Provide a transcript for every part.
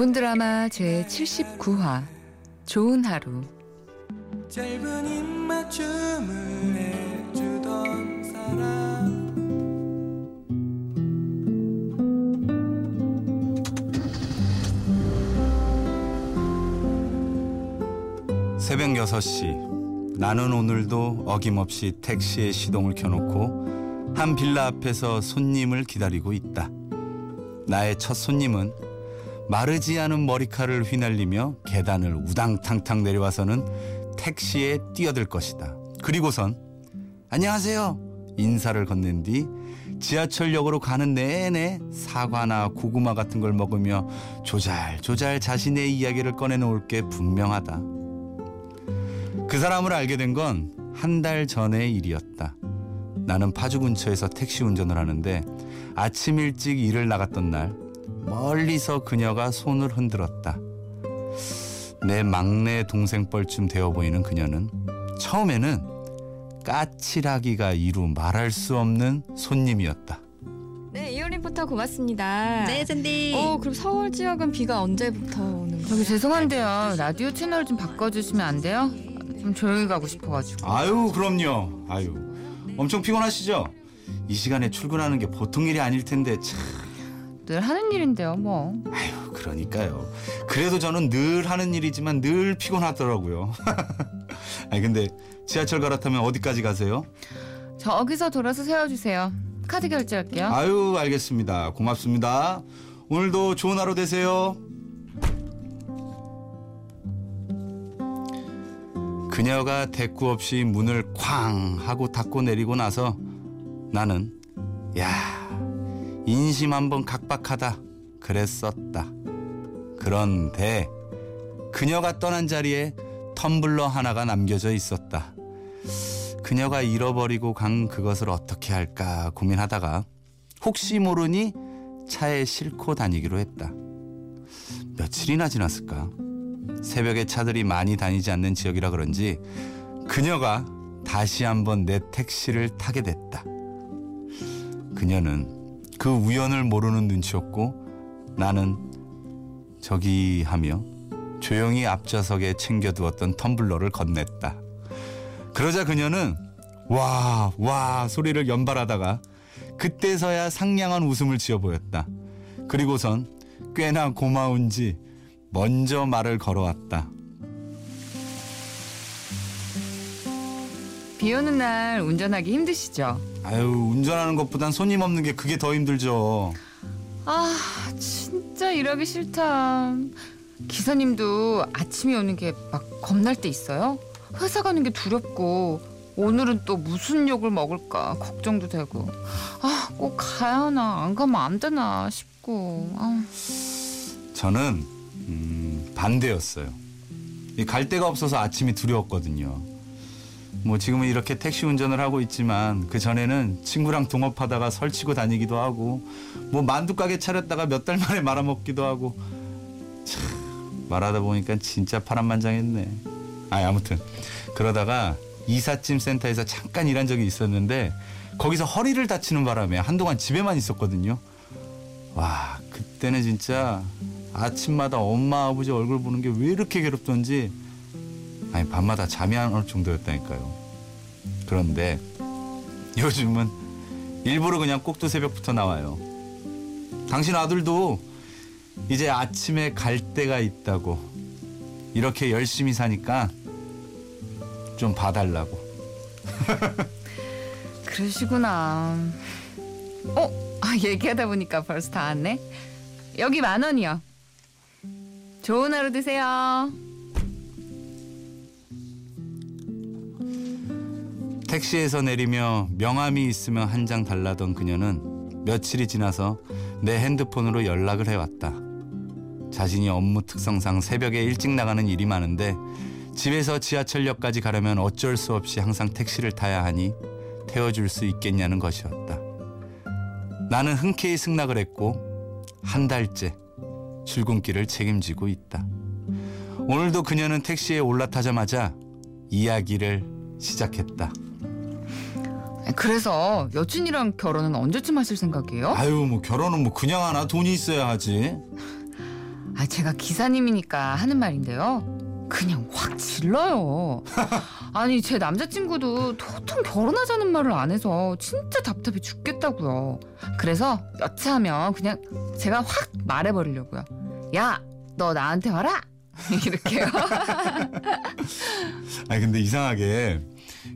5분 드라마 제 79화 좋은 하루 짧은 입맞춤을 해주던 사람 새벽 6시 나는 오늘도 어김없이 택시에 시동을 켜놓고 한 빌라 앞에서 손님을 기다리고 있다. 나의 첫 손님은 마르지 않은 머리카락을 휘날리며 계단을 우당탕탕 내려와서는 택시에 뛰어들 것이다. 그리고선 안녕하세요 인사를 건넨 뒤 지하철역으로 가는 내내 사과나 고구마 같은 걸 먹으며 조잘조잘 자신의 이야기를 꺼내놓을 게 분명하다. 그 사람을 알게 된 건 한 달 전의 일이었다. 나는 파주 근처에서 택시 운전을 하는데 아침 일찍 일을 나갔던 날 멀리서 그녀가 손을 흔들었다. 내 막내 동생 뻘쯤 되어 보이는 그녀는 처음에는 까칠하기가 이루 말할 수 없는 손님이었다. 네, 이효 리포터 고맙습니다. 네, 샌디. 어, 그럼 서울 지역은 비가 언제부터 오는 거예요? 저기 죄송한데요 라디오 채널 좀 바꿔주시면 안 돼요? 좀 조용히 가고 싶어가지고 아유 그럼요. 아유 엄청 피곤하시죠? 이 시간에 출근하는 게 보통 일이 아닐 텐데 참. 늘 하는 일인데요 뭐 아유 그러니까요. 그래도 저는 늘 하는 일이지만 늘 피곤하더라고요. 아니 근데 지하철 갈아타면 어디까지 가세요? 저기서 돌아서 세워주세요 카드 결제할게요 아유 알겠습니다. 고맙습니다. 오늘도 좋은 하루 되세요. 그녀가 대꾸 없이 문을 쾅 하고 닫고 내리고 나서 나는 야 인심 한번 각박하다 그랬었다. 그런데 그녀가 떠난 자리에 텀블러 하나가 남겨져 있었다. 그녀가 잃어버리고 간 그것을 어떻게 할까 고민하다가 혹시 모르니 차에 싣고 다니기로 했다. 며칠이나 지났을까? 새벽에 차들이 많이 다니지 않는 지역이라 그런지 그녀가 다시 한번 내 택시를 타게 됐다. 그녀는 그 우연을 모르는 눈치였고 나는 저기 하며 조용히 앞좌석에 챙겨두었던 텀블러를 건넸다. 그러자 그녀는 와, 와 소리를 연발하다가 그때서야 상냥한 웃음을 지어 보였다. 그리고선 꽤나 고마운지 먼저 말을 걸어왔다. 비 오는 날 운전하기 힘드시죠? 아유, 운전하는 것보단 손님 없는 게 그게 더 힘들죠. 아 진짜 일하기 싫다 기사님도 아침에 오는 게 막 겁날 때 있어요? 회사 가는 게 두렵고 오늘은 또 무슨 욕을 먹을까 걱정도 되고 아 꼭 가야 하나 안 가면 안 되나 싶고 아. 저는 음, 반대였어요. 이갈 데가 없어서 아침이 두려웠거든요. 뭐 지금은 이렇게 택시 운전을 하고 있지만 그 전에는 친구랑 동업하다가 설치고 다니기도 하고 뭐 만두 가게 차렸다가 몇 달 만에 말아먹기도 하고 참 말하다 보니까 진짜 파란만장했네. 아 아무튼 그러다가 이삿짐 센터에서 잠깐 일한 적이 있었는데 거기서 허리를 다치는 바람에 한동안 집에만 있었거든요. 와 그때는 진짜 아침마다 엄마 아버지 얼굴 보는 게 왜 이렇게 괴롭던지 아니 밤마다 잠이 안 올 정도였다니까요. 그런데 요즘은 일부러 그냥 꼭두 새벽부터 나와요. 당신 아들도 이제 아침에 갈 데가 있다고 이렇게 열심히 사니까 좀 봐달라고. 그러시구나 어? 아, 얘기하다 보니까 벌써 다 왔네 여기 만 원이요 좋은 하루 되세요 택시에서 내리며 명함이 있으면 한 장 달라던 그녀는 며칠이 지나서 내 핸드폰으로 연락을 해왔다. 자신이 업무 특성상 새벽에 일찍 나가는 일이 많은데 집에서 지하철역까지 가려면 어쩔 수 없이 항상 택시를 타야 하니 태워줄 수 있겠냐는 것이었다. 나는 흔쾌히 승낙을 했고 한 달째 출근길을 책임지고 있다. 오늘도 그녀는 택시에 올라타자마자 이야기를 시작했다. 그래서 여친이랑 결혼은 언제쯤 하실 생각이에요? 아유 뭐 결혼은 뭐 그냥 하나 돈이 있어야 하지. 아, 제가 기사님이니까 하는 말인데요. 그냥 확 질러요. 아니, 제 남자친구도 도통 결혼하자는 말을 안 해서 진짜 답답해 죽겠다고요. 그래서 여차하면 그냥 제가 확 말해버리려고요. 야, 너 나한테 와라! 이렇게요. 아니 근데 이상하게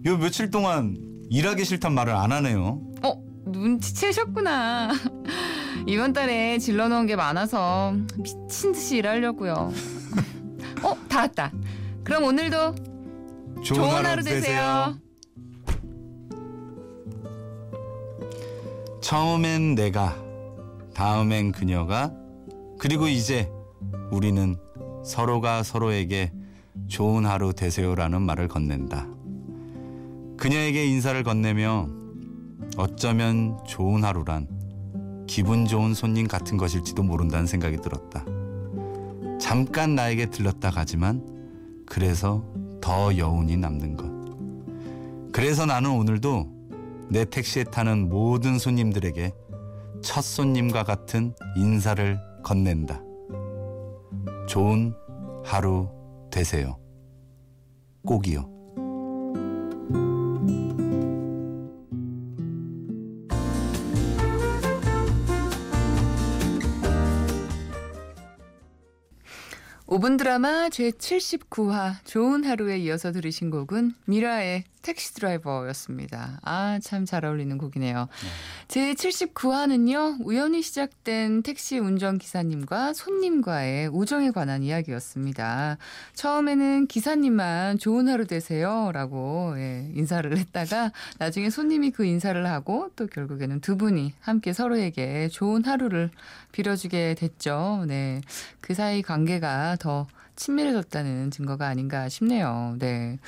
요 며칠 동안 일하기 싫단 말을 안 하네요. 어, 눈치채셨구나. 이번 달에 질러놓은 게 많아서 미친 듯이 일하려고요. 어, 다 왔다. 그럼 오늘도 좋은, 하루 되세요. 처음엔 내가, 다음엔 그녀가, 그리고 이제 우리는 서로가 서로에게 좋은 하루 되세요라는 말을 건넨다. 그녀에게 인사를 건네며 어쩌면 좋은 하루란 기분 좋은 손님 같은 것일지도 모른다는 생각이 들었다. 잠깐 나에게 들렀다 가지만 그래서 더 여운이 남는 것. 그래서 나는 오늘도 내 택시에 타는 모든 손님들에게 첫 손님과 같은 인사를 건넨다. 좋은 하루 되세요. 꼭이요. 오분 드라마 제 79화 좋은 하루에 이어서 들으신 곡은 미라의 택시 드라이버였습니다. 아, 참 잘 어울리는 곡이네요. 제 79화는요, 우연히 시작된 택시 운전 기사님과 손님과의 우정에 관한 이야기였습니다. 처음에는 기사님만 좋은 하루 되세요. 라고 예, 인사를 했다가 나중에 손님이 그 인사를 하고 또 결국에는 두 분이 함께 서로에게 좋은 하루를 빌어주게 됐죠. 네. 그 사이 관계가 더 친밀해졌다는 증거가 아닌가 싶네요. 네.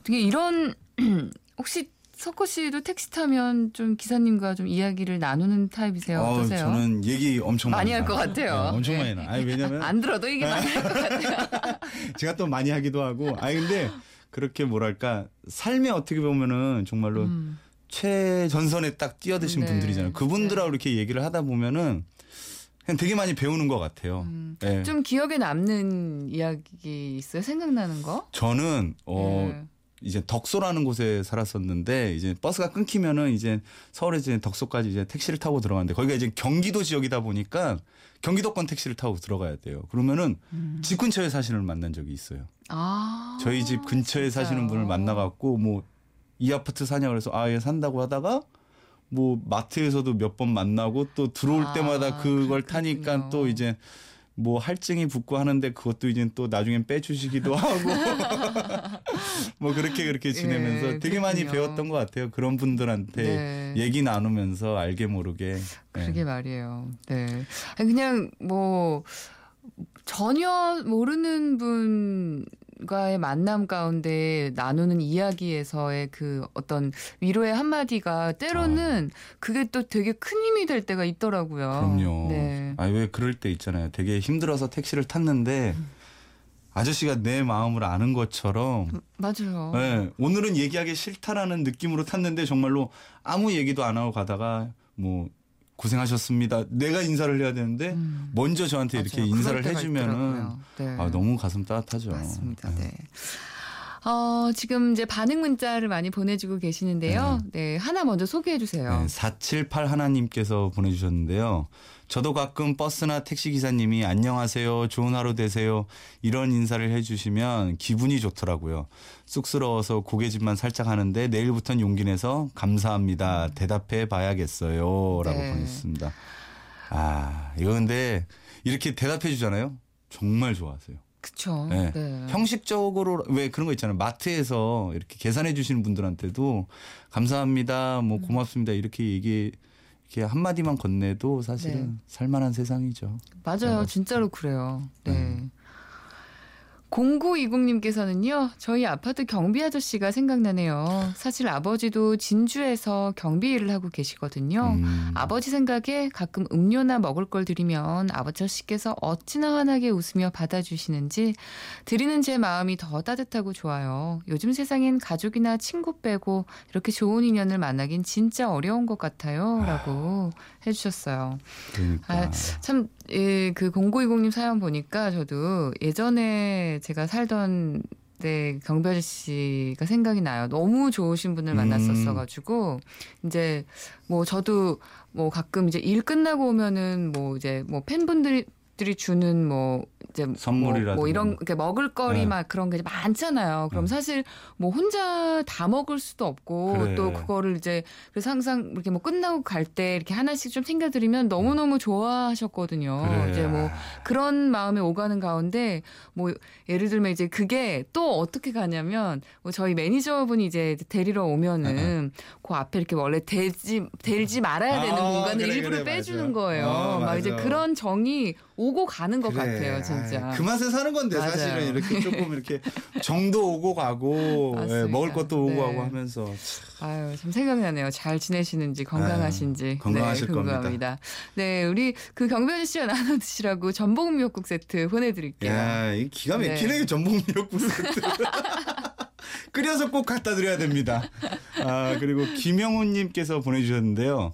어떻게 이런 혹시 석호 씨도 택시 타면 좀 기사님과 좀 이야기를 나누는 타입이세요? 어, 어떠세요? 저는 얘기 엄청 많이 할. 것 같아요. 네, 엄청 네. 많이 나. 아니 왜냐면 안 들어도 이게 많이 할 것 같아요. 제가 또 많이 하기도 하고. 아니 근데 그렇게 뭐랄까 삶에 어떻게 보면은 정말로 음, 최전선에 딱 뛰어드신 네. 분들이잖아요. 그분들하고 이렇게 얘기를 하다 보면은 그냥 되게 많이 배우는 것 같아요. 음. 네. 좀 기억에 남는 이야기 있어요? 생각나는 거? 저는 어 네. 이제 덕소라는 곳에 살았었는데 이제 버스가 끊기면은 이제 서울에 이제 덕소까지 이제 택시를 타고 들어가는데 거기가 이제 경기도 지역이다 보니까 경기도권 택시를 타고 들어가야 돼요. 그러면은 음. 집 근처에 사시는 분을 만난 적이 있어요. 아, 저희 집 근처에 사시는 진짜요? 분을 만나갖고 뭐 이 아파트 사냐 그래서 아예 산다고 하다가 뭐 마트에서도 몇 번 만나고 또 들어올 아, 때마다 그걸 그렇군요. 타니까 또 이제 뭐 할증이 붙고 하는데 그것도 이제 또 나중엔 빼주시기도 하고 뭐 그렇게 그렇게 지내면서 예, 되게 많이 그렇군요. 배웠던 것 같아요 그런 분들한테 네. 얘기 나누면서 알게 모르게 예. 그러게 말이에요. 네. 아니, 그냥 뭐 전혀 모르는 분 과의 만남 가운데 나누는 이야기에서의 그 어떤 위로의 한마디가 때로는 그게 또 되게 큰 힘이 될 때가 있더라고요. 그럼요. 네. 아니 왜 그럴 때 있잖아요. 되게 힘들어서 택시를 탔는데 아저씨가 내 마음을 아는 것처럼 맞아요. 네, 오늘은 얘기하기 싫다라는 느낌으로 탔는데 정말로 아무 얘기도 안 하고 가다가 뭐 고생하셨습니다. 내가 인사를 해야 되는데 음. 먼저 저한테 이렇게 맞아요. 인사를 그럴 때가 해주면은. 네. 아, 너무 가슴 따뜻하죠. 맞습니다. 네. 어, 지금 이제 반응 문자를 많이 보내주고 계시는데요. 네. 하나 먼저 소개해 주세요. 네, 478 하나님께서 보내주셨는데요. 저도 가끔 버스나 택시 기사님이 안녕하세요, 좋은 하루 되세요 이런 인사를 해주시면 기분이 좋더라고요. 쑥스러워서 고개짓만 살짝 하는데 내일부터는 용기 내서 감사합니다, 대답해 봐야겠어요라고 네. 보냈습니다. 아 이거 근데 이렇게 대답해 주잖아요. 정말 좋아하세요. 그쵸. 네. 네. 형식적으로 왜 그런 거 있잖아요. 마트에서 이렇게 계산해 주시는 분들한테도 감사합니다, 뭐 고맙습니다 이렇게 얘기 이렇게 한 마디만 건네도 사실은 네. 살만한 세상이죠. 맞아요. 맞습니다. 진짜로 그래요. 네. 음. 0920님께서는요, 저희 아파트 경비 아저씨가 생각나네요. 사실 아버지도 진주에서 경비 일을 하고 계시거든요. 음. 아버지 생각에 가끔 음료나 먹을 걸 드리면 아버지께서 어찌나 환하게 웃으며 받아주시는지 드리는 제 마음이 더 따뜻하고 좋아요. 요즘 세상엔 가족이나 친구 빼고 이렇게 좋은 인연을 만나긴 진짜 어려운 것 같아요. 라고 해주셨어요. 그러니까. 아, 참, 예, 그 0920님 사연 보니까 저도 예전에 제가 살던 네, 경비 아저씨가 생각이 나요. 너무 좋으신 분을 음. 만났었어가지고, 이제, 뭐, 저도, 뭐, 가끔 이제 일 끝나고 오면은, 뭐, 이제, 뭐, 팬분들이, 들이 주는 뭐 이제 뭐, 선물이라든가 뭐 이런 이렇게 먹을거리 네. 막 그런 게 많잖아요. 그럼 네. 사실 뭐 혼자 다 먹을 수도 없고 그래. 또 그거를 이제 그래서 항상 이렇게 뭐 끝나고 갈 때 이렇게 하나씩 좀 챙겨드리면 너무 너무 좋아하셨거든요. 그래. 이제 뭐 그런 마음에 오가는 가운데 뭐 예를 들면 이제 그게 또 어떻게 가냐면 뭐 저희 매니저분이 이제 데리러 오면은 그 앞에 이렇게 원래 대지 대지 말아야 되는 아, 공간을 그래, 일부러 빼주는 맞아. 거예요. 어, 막 이제 맞아. 그런 정이 오고 가는 것 그래. 같아요, 진짜. 아이, 그 맛에 사는 건데 맞아요. 사실은 이렇게 조금 이렇게 정도 오고 가고 예. 먹을 것도 오고 네. 가고 하면서 아유, 참 생각나네요. 잘 지내시는지, 건강하신지. 아유, 건강하실 네, 궁금합니다. 네, 우리 그 경변 씨와 나눠 드시라고 전복 미역국 세트 보내드릴게요. 야, 이 기가 막히네 네. 전복 미역국 세트. 끓여서 꼭 갖다 드려야 됩니다. 아, 그리고 김영훈님께서 보내주셨는데요.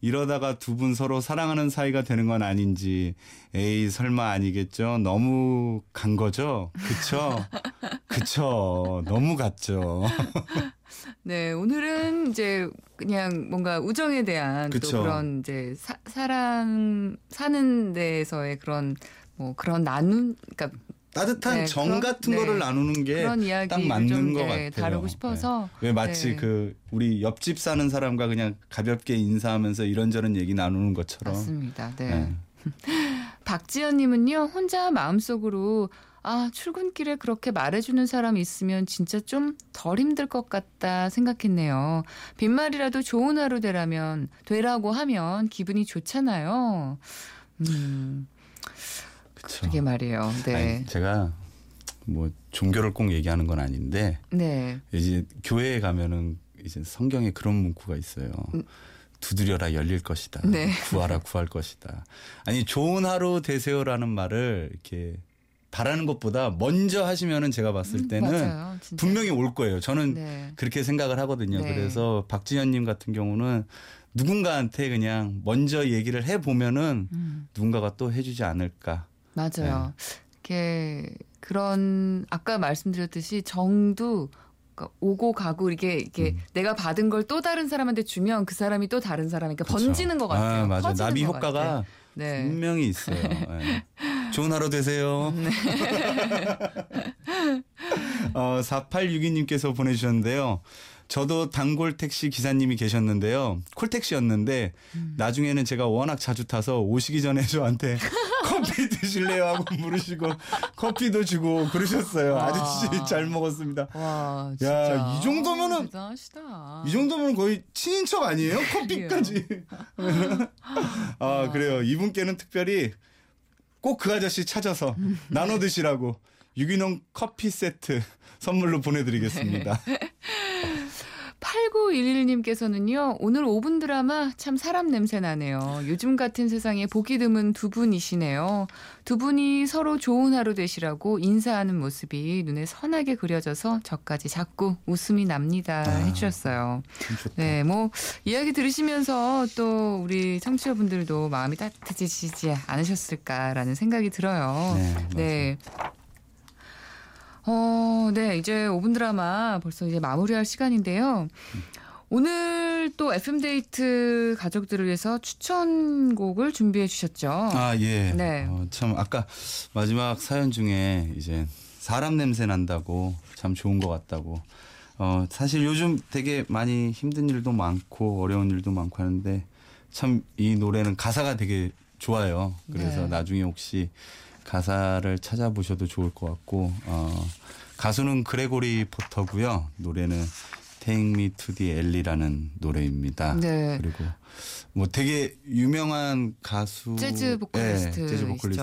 이러다가 두 분 서로 사랑하는 사이가 되는 건 아닌지, 에이, 설마 아니겠죠? 너무 간 거죠? 그쵸? 그쵸. 너무 갔죠. 네, 오늘은 이제 그냥 뭔가 우정에 대한 그쵸. 또 그런 이제 사, 사랑 사는 데에서의 그런 뭐 그런 나눔, 그러니까 따뜻한 네, 정 그런- 같은 네. 거를 나누는 게 딱 맞는 좀것 네, 같아요. 다루고 싶어서 왜 마치 네. 그 우리 옆집 사는 사람과 그냥 가볍게 인사하면서 이런저런 얘기 나누는 것처럼. 맞습니다. 네. 네. 박지연님은요, 혼자 마음속으로, 아, 출근길에 그렇게 말해주는 사람 있으면 진짜 좀 덜 힘들 것 같다 생각했네요. 빈말이라도 좋은 하루 되라면, 되라고 하면 기분이 좋잖아요. 음, 그쵸. 그게 말이에요. 네. 아니, 제가 뭐 종교를 꼭 얘기하는 건 아닌데 네. 이제 교회에 가면은 이제 성경에 그런 문구가 있어요. 음. 두드려라 열릴 것이다. 네. 구하라 구할 것이다. 아니 좋은 하루 되세요라는 말을 이렇게 바라는 것보다 먼저 하시면은 제가 봤을 음, 때는 맞아요. 분명히 올 거예요. 저는 네. 그렇게 생각을 하거든요. 네. 그래서 박지현님 같은 경우는 누군가한테 그냥 먼저 얘기를 해 보면은 음. 누군가가 또 해주지 않을까. 맞아요. 네. 이게 그런 아까 말씀드렸듯이 정도 그러니까 오고 가고 이게 이게 음. 내가 받은 걸 또 다른 사람한테 주면 그 사람이 또 다른 사람에게 그쵸. 번지는 것 같아요. 아, 맞아. 나비 것 효과가. 네. 분명히 있어요. 예. 좋은 하루 되세요. 어, 4862님께서 보내주셨는데요. 저도 단골 택시 기사님이 계셨는데요. 콜택시였는데 음. 나중에는 제가 워낙 자주 타서 오시기 전에 저한테 커피 드실래요 하고 물으시고 커피도 주고 그러셨어요. 와. 아저씨 잘 먹었습니다. 와, 야, 진짜. 이 정도면은- 대단하시다. 이 정도면 거의 친인척 아니에요? 커피까지. 아, 그래요. 이분께는 특별히 꼭 그 아저씨 찾아서 나눠 드시라고 유기농 커피 세트 선물로 보내 드리겠습니다. 8911님께서는요, 오늘 5분 드라마 참 사람 냄새 나네요. 요즘 같은 세상에 보기 드문 두 분이시네요. 두 분이 서로 좋은 하루 되시라고 인사하는 모습이 눈에 선하게 그려져서 저까지 자꾸 웃음이 납니다. 아. 해주셨어요. 네, 뭐, 이야기 들으시면서 또 우리 청취자분들도 마음이 따뜻해지시지 않으셨을까라는 생각이 들어요. 네. 네. 어, 네. 이제 5분 드라마 벌써 이제 마무리할 시간인데요. 오늘 또 FM데이트 가족들을 위해서 추천곡을 준비해 주셨죠. 아, 예. 네. 어, 참 아까 마지막 사연 중에 이제 사람 냄새 난다고 참 좋은 것 같다고. 어, 사실 요즘 되게 많이 힘든 일도 많고 어려운 일도 많고 하는데 참 이 노래는 가사가 되게 좋아요. 그래서 네. 나중에 혹시 가사를 찾아보셔도 좋을 것 같고 어, 가수는 그레고리 포터고요. 노래는 Take Me to the Alley라는 노래입니다. 네. 그리고 뭐 되게 유명한 가수 재즈 보컬리스트 네, 재즈 보컬리스트.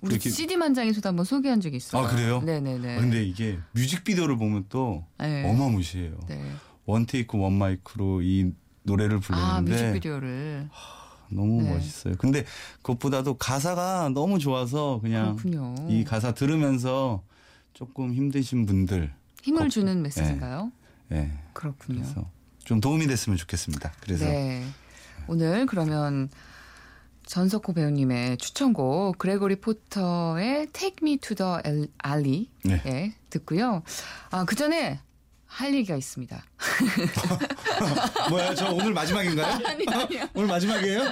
우리 CD 만장에서도 한번 소개한 적이 있어요. 아, 그래요? 네네네. 아, 근데 이게 뮤직비디오를 보면 또 네. 어마무시해요. 네. one take one mic로 이 노래를 아 부르는데 뮤직비디오를 너무 네. 멋있어요. 근데 그것보다도 가사가 너무 좋아서 그냥 그렇군요. 이 가사 들으면서 조금 힘드신 분들 힘을 거- 주는 메시지인가요? 예. 그렇군요. 그래서 좀 도움이 됐으면 좋겠습니다. 그래서 네. 오늘 그러면 전석호 배우님의 추천곡 그레고리 포터의 Take Me to the Alley 네. 예, 듣고요. 아, 그 전에 할 얘기가 있습니다. 뭐야 저 오늘 마지막인가요? 아니, 아니요. 오늘 마지막이에요?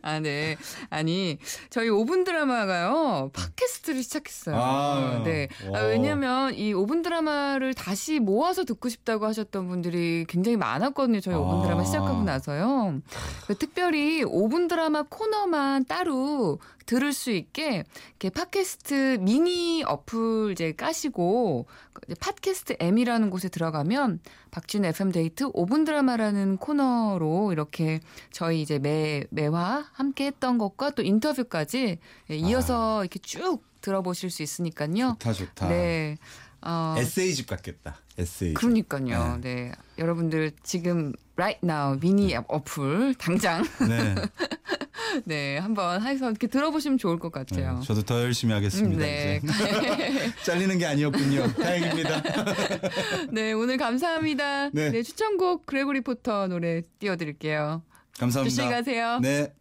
아, 네. 아니, 저희 5분 드라마가요, 팟캐스트를 시작했어요. 아, 네. 아, 와. 왜냐면 이 5분 드라마를 다시 모아서 듣고 싶다고 하셨던 분들이 굉장히 많았거든요. 저희 5분 아. 드라마 시작하고 나서요. 그 특별히 5분 드라마 코너만 따로 들을 수 있게 이렇게 팟캐스트 미니 어플 이제 까시고 이제 팟캐스트 M이라는 곳에 들어가면 박진우 FM 데이트 5분 드라마라는 코너로 이렇게 저희 이제 매 매화 함께 했던 것과 또 인터뷰까지 예, 이어서 이렇게 쭉 들어보실 수 있으니까요. 좋다 좋다. 네. 어, 에세이집 같겠다. 에세이. 그러니까요. 네. 여러분들 지금 right now 미니 어플 당장 네. 네, 한번 해서 이렇게 들어보시면 좋을 것 같아요. 네, 저도 더 열심히 하겠습니다. 음, 네. 잘리는 게 아니었군요. 다행입니다. 네, 오늘 감사합니다. 네. 네, 추천곡 그레고리 포터 노래 띄워드릴게요. 감사합니다. 조심히 가세요. 네.